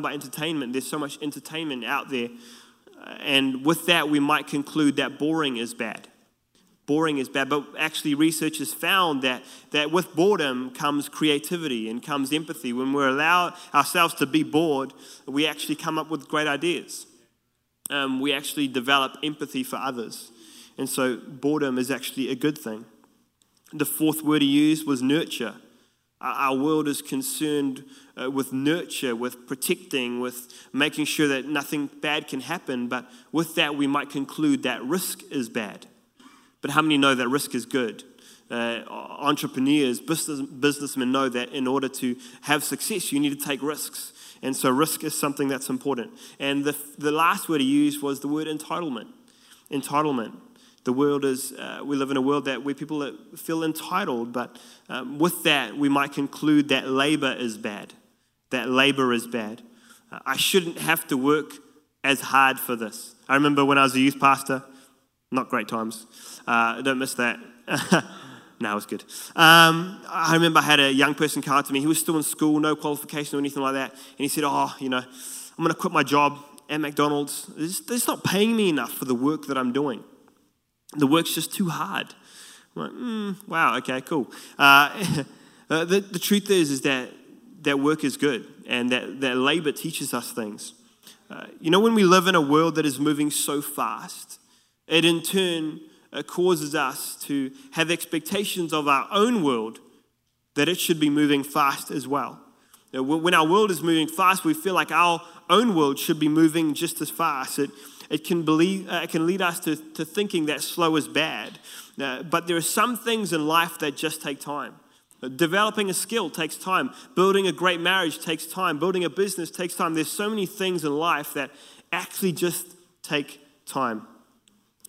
by entertainment. There's so much entertainment out there. And with that, we might conclude that boring is bad. Boring is bad. But actually, research has found that, that with boredom comes creativity and comes empathy. When we allow ourselves to be bored, we actually come up with great ideas. Um, we actually develop empathy for others. And so, boredom is actually a good thing. The fourth word he used was nurture. Our world is concerned uh, with nurture, with protecting, with making sure that nothing bad can happen. But with that, we might conclude that risk is bad. But how many know that risk is good? Uh, entrepreneurs, business, businessmen know that in order to have success, you need to take risks. And so, risk is something that's important. And the, the last word he used was the word entitlement. Entitlement. The world is, uh, we live in a world that where people feel entitled, but um, with that, we might conclude that labor is bad. That labor is bad. Uh, I shouldn't have to work as hard for this. I remember when I was a youth pastor, not great times. Uh, don't miss that. no, it's good. Um, I remember I had a young person come up to me. He was still in school, no qualification or anything like that. And he said, Oh, you know, I'm going to quit my job at McDonald's. They're just not paying me enough for the work that I'm doing. The work's just too hard. I'm like, mm, wow, okay, cool. Uh, uh, the, the truth is, is that, that work is good and that, that labor teaches us things. Uh, you know, when we live in a world that is moving so fast, it in turn uh, causes us to have expectations of our own world that it should be moving fast as well. When our world is moving fast, we feel like our own world should be moving just as fast. It, it can, believe, uh, it can lead us to, to thinking that slow is bad. Uh, but there are some things in life that just take time. Developing a skill takes time. Building a great marriage takes time. Building a business takes time. There's so many things in life that actually just take time.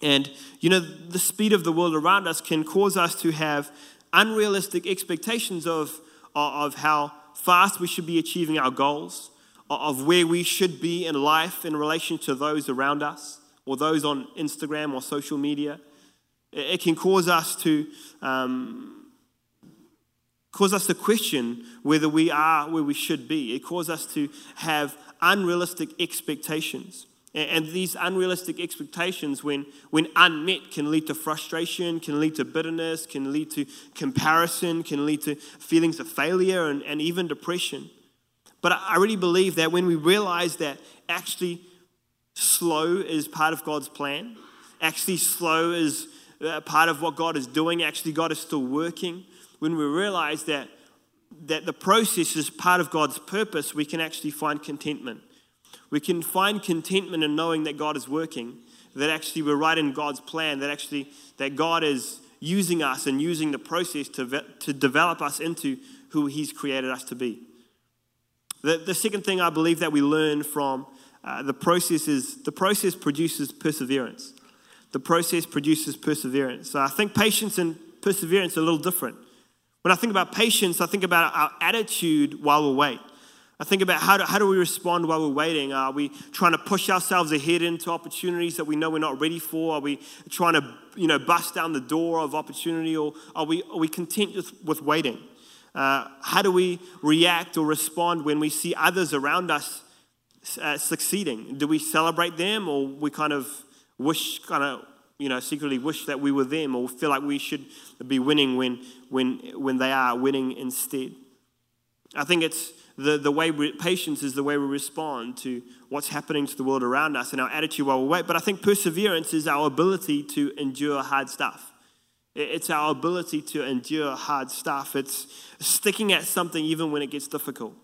And, you know, the speed of the world around us can cause us to have unrealistic expectations of, of how fast we should be achieving our goals, of where we should be in life in relation to those around us or those on Instagram or social media. It can cause us to um, cause us to question whether we are where we should be. It causes us to have unrealistic expectations. And these unrealistic expectations, when, when unmet, can lead to frustration, can lead to bitterness, can lead to comparison, can lead to feelings of failure and, and even depression. But I really believe that when we realize that actually slow is part of God's plan, actually slow is uh, part of what God is doing, actually God is still working, when we realize that, that the process is part of God's purpose, we can actually find contentment. We can find contentment in knowing that God is working, that actually we're right in God's plan, that actually that God is using us and using the process to, to develop us into who He's created us to be. The, the second thing I believe that we learn from uh, the process is the process produces perseverance. The process produces perseverance. So I think patience and perseverance are a little different. When I think about patience, I think about our attitude while we wait. I think about how do, how do we respond while we're waiting? Are we trying to push ourselves ahead into opportunities that we know we're not ready for? Are we trying to you know, bust down the door of opportunity? Or are we, are we content with, with waiting? Uh, how do we react or respond when we see others around us uh, succeeding? Do we celebrate them or we kind of wish, kind of, you know, secretly wish that we were them or feel like we should be winning when, when, when they are winning instead? I think it's the, the way we, patience is the way we respond to what's happening to the world around us and our attitude while we wait. But I think perseverance is our ability to endure hard stuff. It's our ability to endure hard stuff. It's sticking at something even when it gets difficult.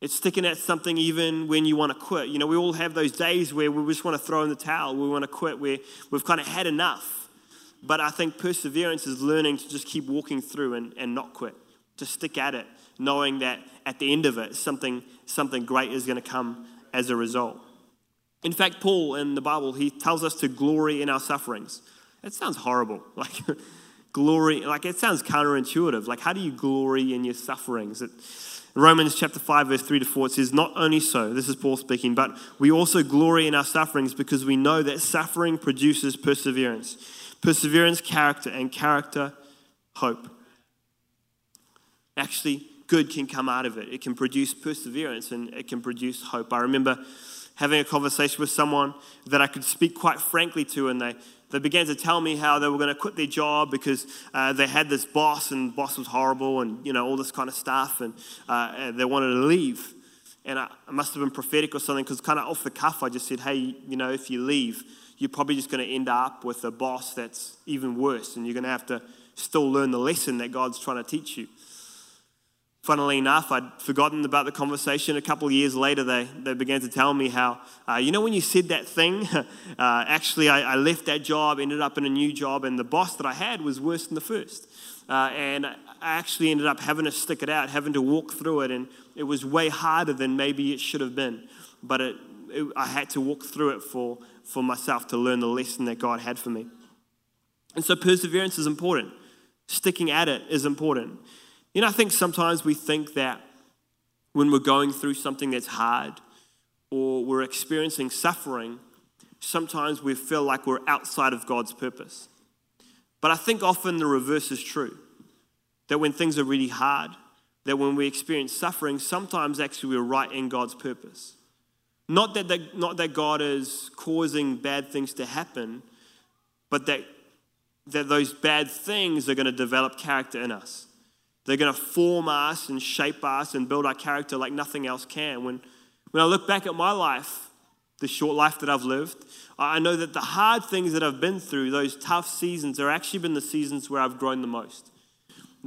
It's sticking at something even when you want to quit. You know, we all have those days where we just want to throw in the towel, we want to quit, where we've kind of had enough. But I think perseverance is learning to just keep walking through and, and not quit, to stick at it, knowing that at the end of it, something, something great is going to come as a result. In fact, Paul in the Bible, he tells us to glory in our sufferings. That sounds horrible. Like, glory, like it sounds counterintuitive. Like, how do you glory in your sufferings? It, Romans chapter 5, verse 3 to 4, it says, Not only so, this is Paul speaking, but we also glory in our sufferings because we know that suffering produces perseverance. Perseverance, character, and character, hope. Actually, good can come out of it. It can produce perseverance and it can produce hope. I remember having a conversation with someone that I could speak quite frankly to, and they, they began to tell me how they were going to quit their job because uh, they had this boss and boss was horrible and you know all this kind of stuff and, uh, and they wanted to leave. And I, I must have been prophetic or something because kind of off the cuff I just said hey you know if you leave you're probably just going to end up with a boss that's even worse and you're going to have to still learn the lesson that God's trying to teach you funnily enough, I'd forgotten about the conversation. A couple of years later, they, they began to tell me how, uh, you know, when you said that thing, uh, actually, I, I, left that job, ended up in a new job, and the boss that I had was worse than the first. Uh, and I actually ended up having to stick it out, having to walk through it, and it was way harder than maybe it should have been. But it, it, I had to walk through it for, for myself to learn the lesson that God had for me. And so perseverance is important. Sticking at it is important. You know, I think sometimes we think that when we're going through something that's hard or we're experiencing suffering, sometimes we feel like we're outside of God's purpose. But I think often the reverse is true. That when things are really hard, that when we experience suffering, sometimes actually we're right in God's purpose. Not that, not that God is causing bad things to happen, but that, that those bad things are going to develop character in us. They're going to form us and shape us and build our character like nothing else can. When, when I look back at my life, the short life that I've lived, I know that the hard things that I've been through, those tough seasons, have actually been the seasons where I've grown the most.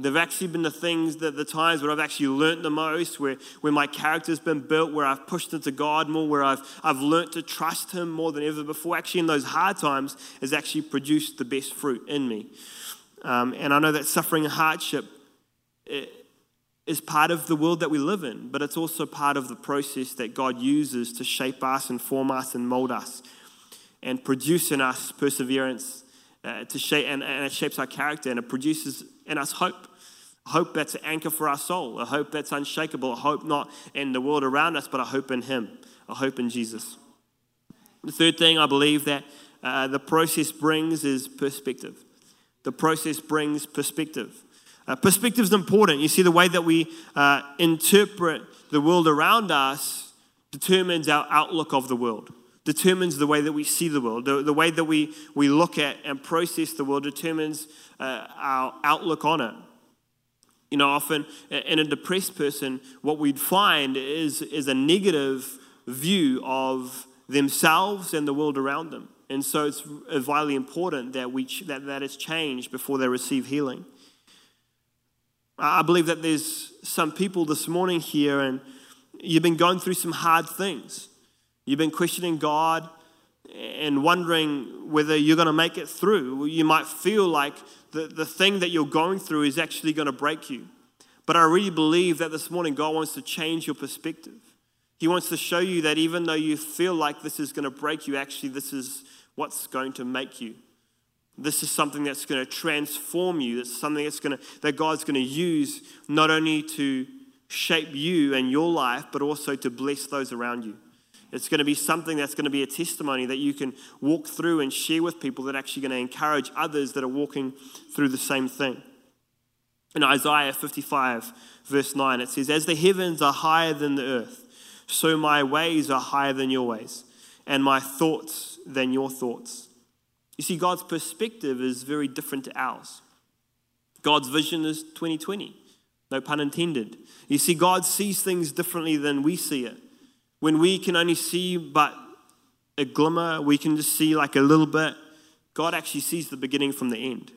They've actually been the things that the times where I've actually learnt the most, where, where my character's been built, where I've pushed into God more, where I've, I've learnt to trust Him more than ever before. Actually, in those hard times, has actually produced the best fruit in me. Um, and I know that suffering hardship is part of the world that we live in, but it's also part of the process that God uses to shape us and form us and mold us and produce in us perseverance uh, to shape, and, and it shapes our character and it produces in us hope. Hope that's an anchor for our soul, a hope that's unshakable, a hope not in the world around us, but a hope in Him, a hope in Jesus. The third thing I believe that uh, the process brings is perspective. The process brings perspective. Uh, perspective is important. You see, the way that we uh, interpret the world around us determines our outlook of the world, determines the way that we see the world. The, the way that we, we look at and process the world determines uh, our outlook on it. You know, often in a depressed person, what we'd find is, is a negative view of themselves and the world around them. And so it's vitally important that, we, that that is changed before they receive healing. I believe that there's some people this morning here and you've been going through some hard things. You've been questioning God and wondering whether you're going to make it through. You might feel like the, the thing that you're going through is actually going to break you. But I really believe that this morning God wants to change your perspective. He wants to show you that even though you feel like this is going to break you, actually, this is what's going to make you. This is something that's going to transform you. That's something that's going to, that God's going to use not only to shape you and your life, but also to bless those around you. It's going to be something that's going to be a testimony that you can walk through and share with people that are actually going to encourage others that are walking through the same thing. In Isaiah 55, verse 9, it says, As the heavens are higher than the earth, so my ways are higher than your ways, and my thoughts than your thoughts. You see, God's perspective is very different to ours. God's vision is 2020, no pun intended. You see, God sees things differently than we see it. When we can only see but a glimmer, we can just see like a little bit. God actually sees the beginning from the end.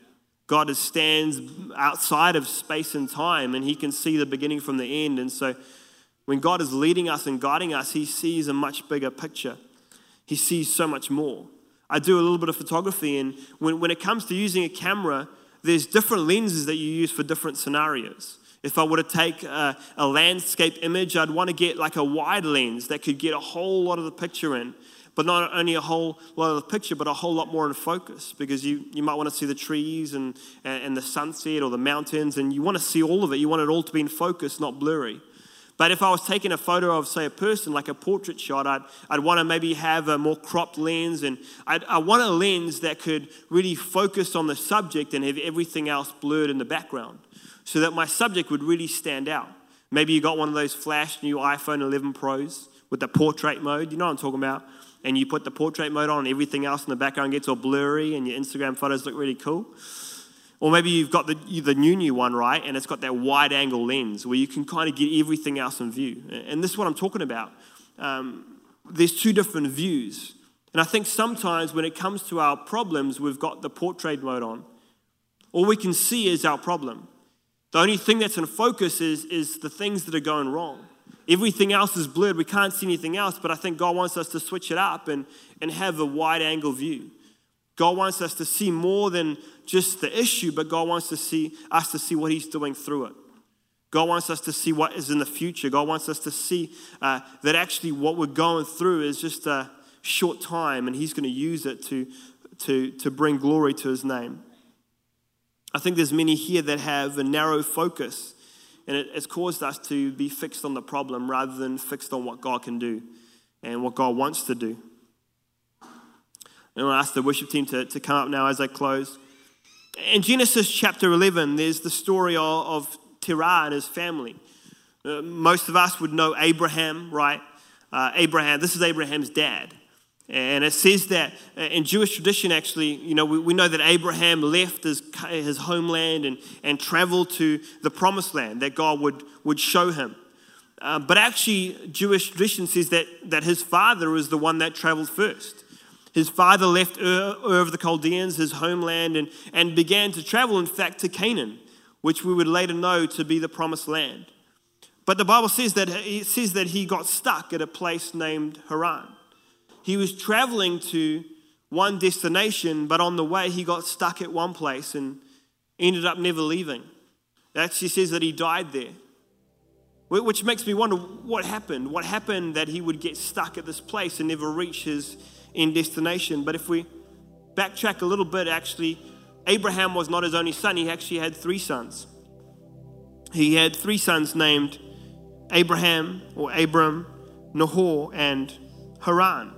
God stands outside of space and time and he can see the beginning from the end. And so when God is leading us and guiding us, he sees a much bigger picture. He sees so much more. I do a little bit of photography, and when, when it comes to using a camera, there's different lenses that you use for different scenarios. If I were to take a, a, landscape image, I'd want to get like a wide lens that could get a whole lot of the picture in. But not only a whole lot of the picture, but a whole lot more in focus because you, you might want to see the trees and, and the sunset or the mountains, and you want to see all of it. You want it all to be in focus, not blurry. But if I was taking a photo of, say, a person, like a portrait shot, I'd, I'd want to maybe have a more cropped lens. And I'd, I want a lens that could really focus on the subject and have everything else blurred in the background so that my subject would really stand out. Maybe you got one of those flash new iPhone 11 Pros with the portrait mode. You know what I'm talking about? And you put the portrait mode on, and everything else in the background gets all blurry, and your Instagram photos look really cool. Or maybe you've got the, the new, new one, right? And it's got that wide angle lens where you can kind of get everything else in view. And this is what I'm talking about. Um, there's two different views. And I think sometimes when it comes to our problems, we've got the portrait mode on. All we can see is our problem. The only thing that's in focus is, is the things that are going wrong. Everything else is blurred. We can't see anything else, but I think God wants us to switch it up and, and have a wide angle view. God wants us to see more than just the issue, but God wants to see us to see what He's doing through it. God wants us to see what is in the future. God wants us to see uh, that actually what we're going through is just a short time, and He's going to use it to, to, to bring glory to His name. I think there's many here that have a narrow focus, and it has caused us to be fixed on the problem rather than fixed on what God can do and what God wants to do. And I'll ask the worship team to, to come up now as I close. In Genesis chapter 11, there's the story of, Terah and his family. Uh, most of us would know Abraham, right? Uh, Abraham, this is Abraham's dad. And it says that uh, in Jewish tradition, actually, you know, we, we know that Abraham left his, his homeland and, and traveled to the promised land that God would, would show him. Uh, but actually, Jewish tradition says that, that his father was the one that traveled first. His father left Ur, Ur of the Chaldeans, his homeland, and, and began to travel, in fact, to Canaan, which we would later know to be the promised land. But the Bible says that it says that he got stuck at a place named Haran. He was traveling to one destination, but on the way he got stuck at one place and ended up never leaving. It actually says that he died there. Which makes me wonder what happened. What happened that he would get stuck at this place and never reach his in destination. But if we backtrack a little bit, actually, Abraham was not his only son, he actually had three sons. He had three sons named Abraham or Abram, Nahor, and Haran.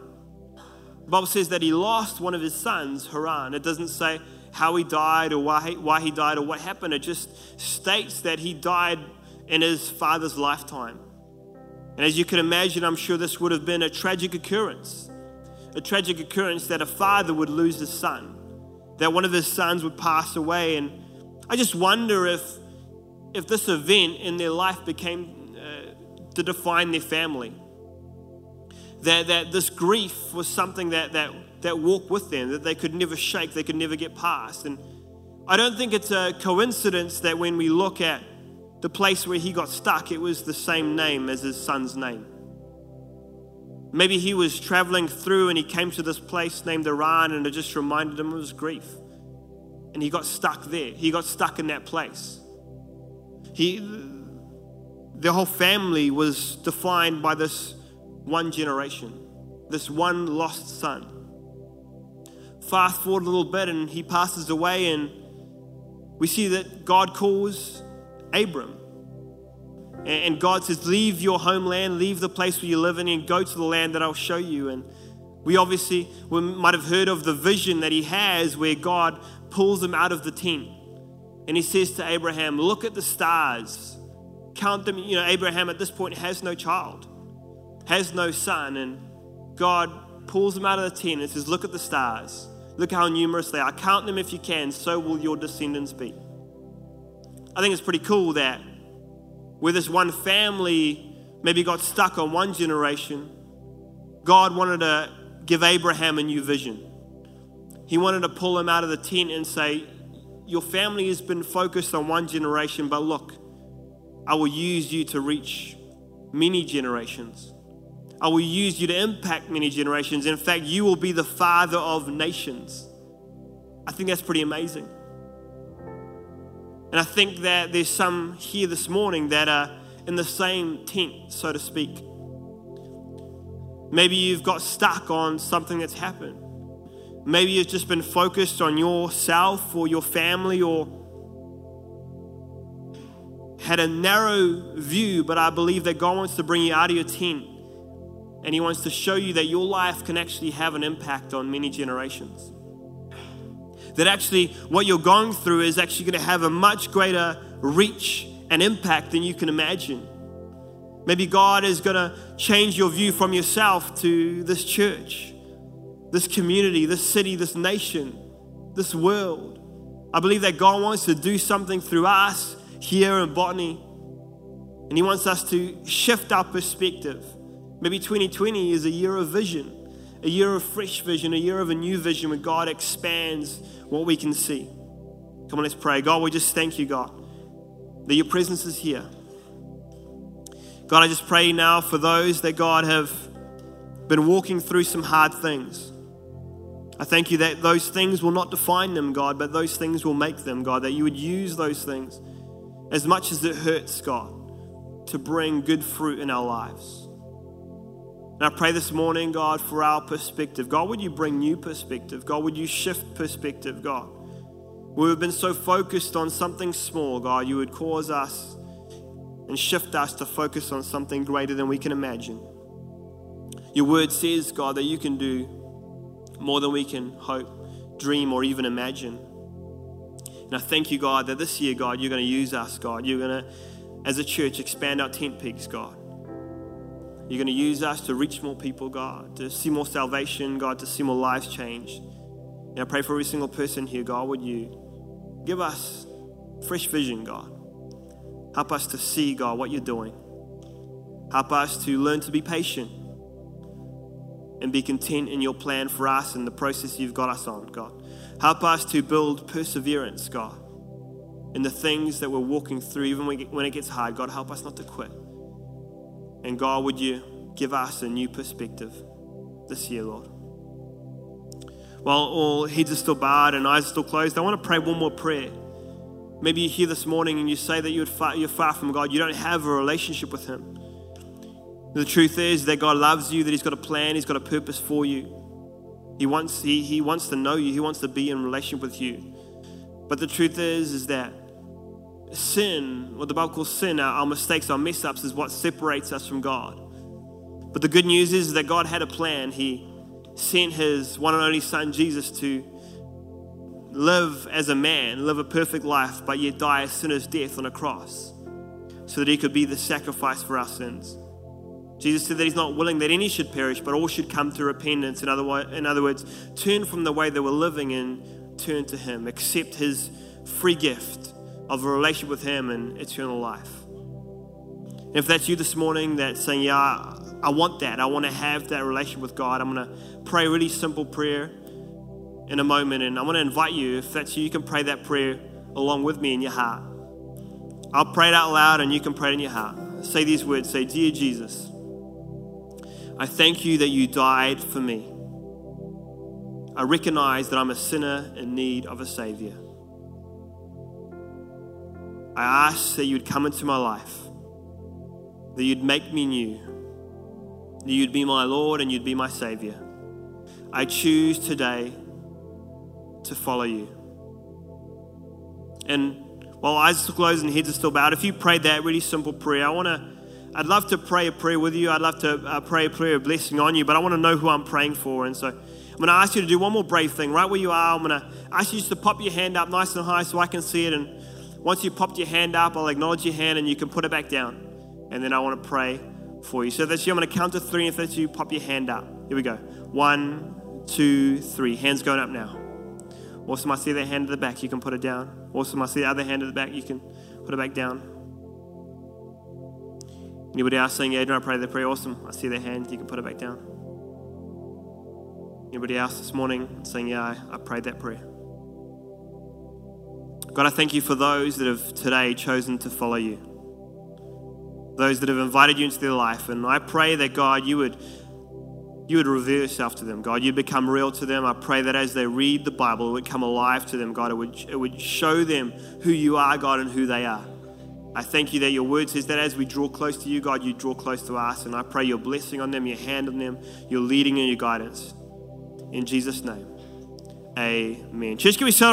The Bible says that he lost one of his sons, Haran. It doesn't say how he died or why he, why he died or what happened. It just states that he died in his father's lifetime. And as you can imagine, I'm sure this would have been a tragic occurrence a tragic occurrence that a father would lose his son, that one of his sons would pass away. And I just wonder if, if this event in their life became uh, to define their family. That, that this grief was something that, that, that walked with them, that they could never shake, they could never get past. And I don't think it's a coincidence that when we look at the place where he got stuck, it was the same name as his son's name. Maybe he was traveling through and he came to this place named Haran and it just reminded him of his grief. And he got stuck there. He got stuck in that place. He, the whole family was defined by this one generation, this one lost son. Fast forward a little bit and he passes away, and we see that God calls Abram. And God says, Leave your homeland, leave the place where you live in, and go to the land that I'll show you. And we obviously we might have heard of the vision that he has where God pulls him out of the tent. And he says to Abraham, Look at the stars. Count them. You know, Abraham at this point has no child, has no son. And God pulls him out of the tent and says, Look at the stars. Look how numerous they are. Count them if you can, so will your descendants be. I think it's pretty cool that where this one family maybe got stuck on one generation, God wanted to give Abraham a new vision. He wanted to pull him out of the tent and say, Your family has been focused on one generation, but look, I will use you to reach many generations. I will use you to impact many generations. In fact, you will be the father of nations. I think that's pretty amazing. And I think that there's some here this morning that are in the same tent, so to speak. Maybe you've got stuck on something that's happened. Maybe you've just been focused on yourself or your family or had a narrow view, but I believe that God wants to bring you out of your tent and He wants to show you that your life can actually have an impact on many generations that actually what you're going through is actually going to have a much greater reach and impact than you can imagine. Maybe God is going to change your view from yourself to this church, this community, this city, this nation, this world. I believe that God wants to do something through us here in Botany. And He wants us to shift our perspective. Maybe 2020 is a year of vision, a year of fresh vision, a year of a new vision where God expands what we can see. Come on, let's pray. God, we just thank you, God, that your presence is here. God, I just pray now for those that, God, have been walking through some hard things. I thank you that those things will not define them, God, but those things will make them, God, that you would use those things as much as it hurts, God, to bring good fruit in our lives. And I pray this morning, God, for our perspective. God, would you bring new perspective? God, would you shift perspective, God? We've been so focused on something small, God, you would cause us and shift us to focus on something greater than we can imagine. Your word says, God, that you can do more than we can hope, dream, or even imagine. And I thank you, God, that this year, God, you're going to use us, God. You're going to, as a church, expand our tent pegs, God. You're going to use us to reach more people, God, to see more salvation, God, to see more lives changed. And I pray for every single person here, God, would you give us fresh vision, God. Help us to see, God, what you're doing. Help us to learn to be patient and be content in your plan for us and the process you've got us on, God. Help us to build perseverance, God, in the things that we're walking through, even when it gets hard. God, help us not to quit. And God, would you give us a new perspective this year, Lord? While all heads are still barred and eyes are still closed, I want to pray one more prayer. Maybe you're here this morning and you say that you're far, you're far from God. You don't have a relationship with Him. The truth is that God loves you, that He's got a plan, He's got a purpose for you. He wants, he, he wants to know you, He wants to be in relationship with you. But the truth is, is that sin, what the Bible calls sin, our, our mistakes, our mess ups, is what separates us from God. But the good news is that God had a plan. He sent His one and only Son, Jesus, to live as a man, live a perfect life, but yet die a sinner's death on a cross so that he could be the sacrifice for our sins. Jesus said that he's not willing that any should perish, but all should come to repentance. In other, in other words, turn from the way they were living and turn to him, accept his free gift of a relationship with him and eternal life. And if that's you this morning that's saying, Yeah, I want that, I want to have that relationship with God, I'm going to pray a really simple prayer in a moment. And I want to invite you, if that's you, you can pray that prayer along with me in your heart. I'll pray it out loud and you can pray it in your heart. Say these words Say, Dear Jesus, I thank you that you died for me. I recognize that I'm a sinner in need of a Savior. I ask that you'd come into my life, that you'd make me new, that you'd be my Lord and you'd be my Savior. I choose today to follow you. And while eyes are still closed and heads are still bowed, if you prayed that really simple prayer, I want to, I'd love to pray a prayer with you. I'd love to uh, pray a prayer of blessing on you, but I want to know who I'm praying for. And so I'm going to ask you to do one more brave thing right where you are. I'm going to ask you just to pop your hand up nice and high so I can see it. And once you popped your hand up, I'll acknowledge your hand and you can put it back down. And then I want to pray for you. So that's you. I'm going to count to three. And if that's you, pop your hand up. Here we go. One, two, three. Hands going up now. Awesome. I see that hand at the back. You can put it down. Awesome. I see the other hand at the back. You can put it back down. Anybody else saying, Yeah, I pray that prayer? Awesome. I see their hand. You can put it back down. Anybody else this morning saying, Yeah, I, I prayed that prayer? God, I thank you for those that have today chosen to follow you. Those that have invited you into their life. And I pray that, God, you would you would reveal yourself to them, God. You'd become real to them. I pray that as they read the Bible, it would come alive to them, God. It would, it would show them who you are, God, and who they are. I thank you that your word says that as we draw close to you, God, you draw close to us. And I pray your blessing on them, your hand on them, your leading and your guidance. In Jesus' name, amen. Church, can we celebrate?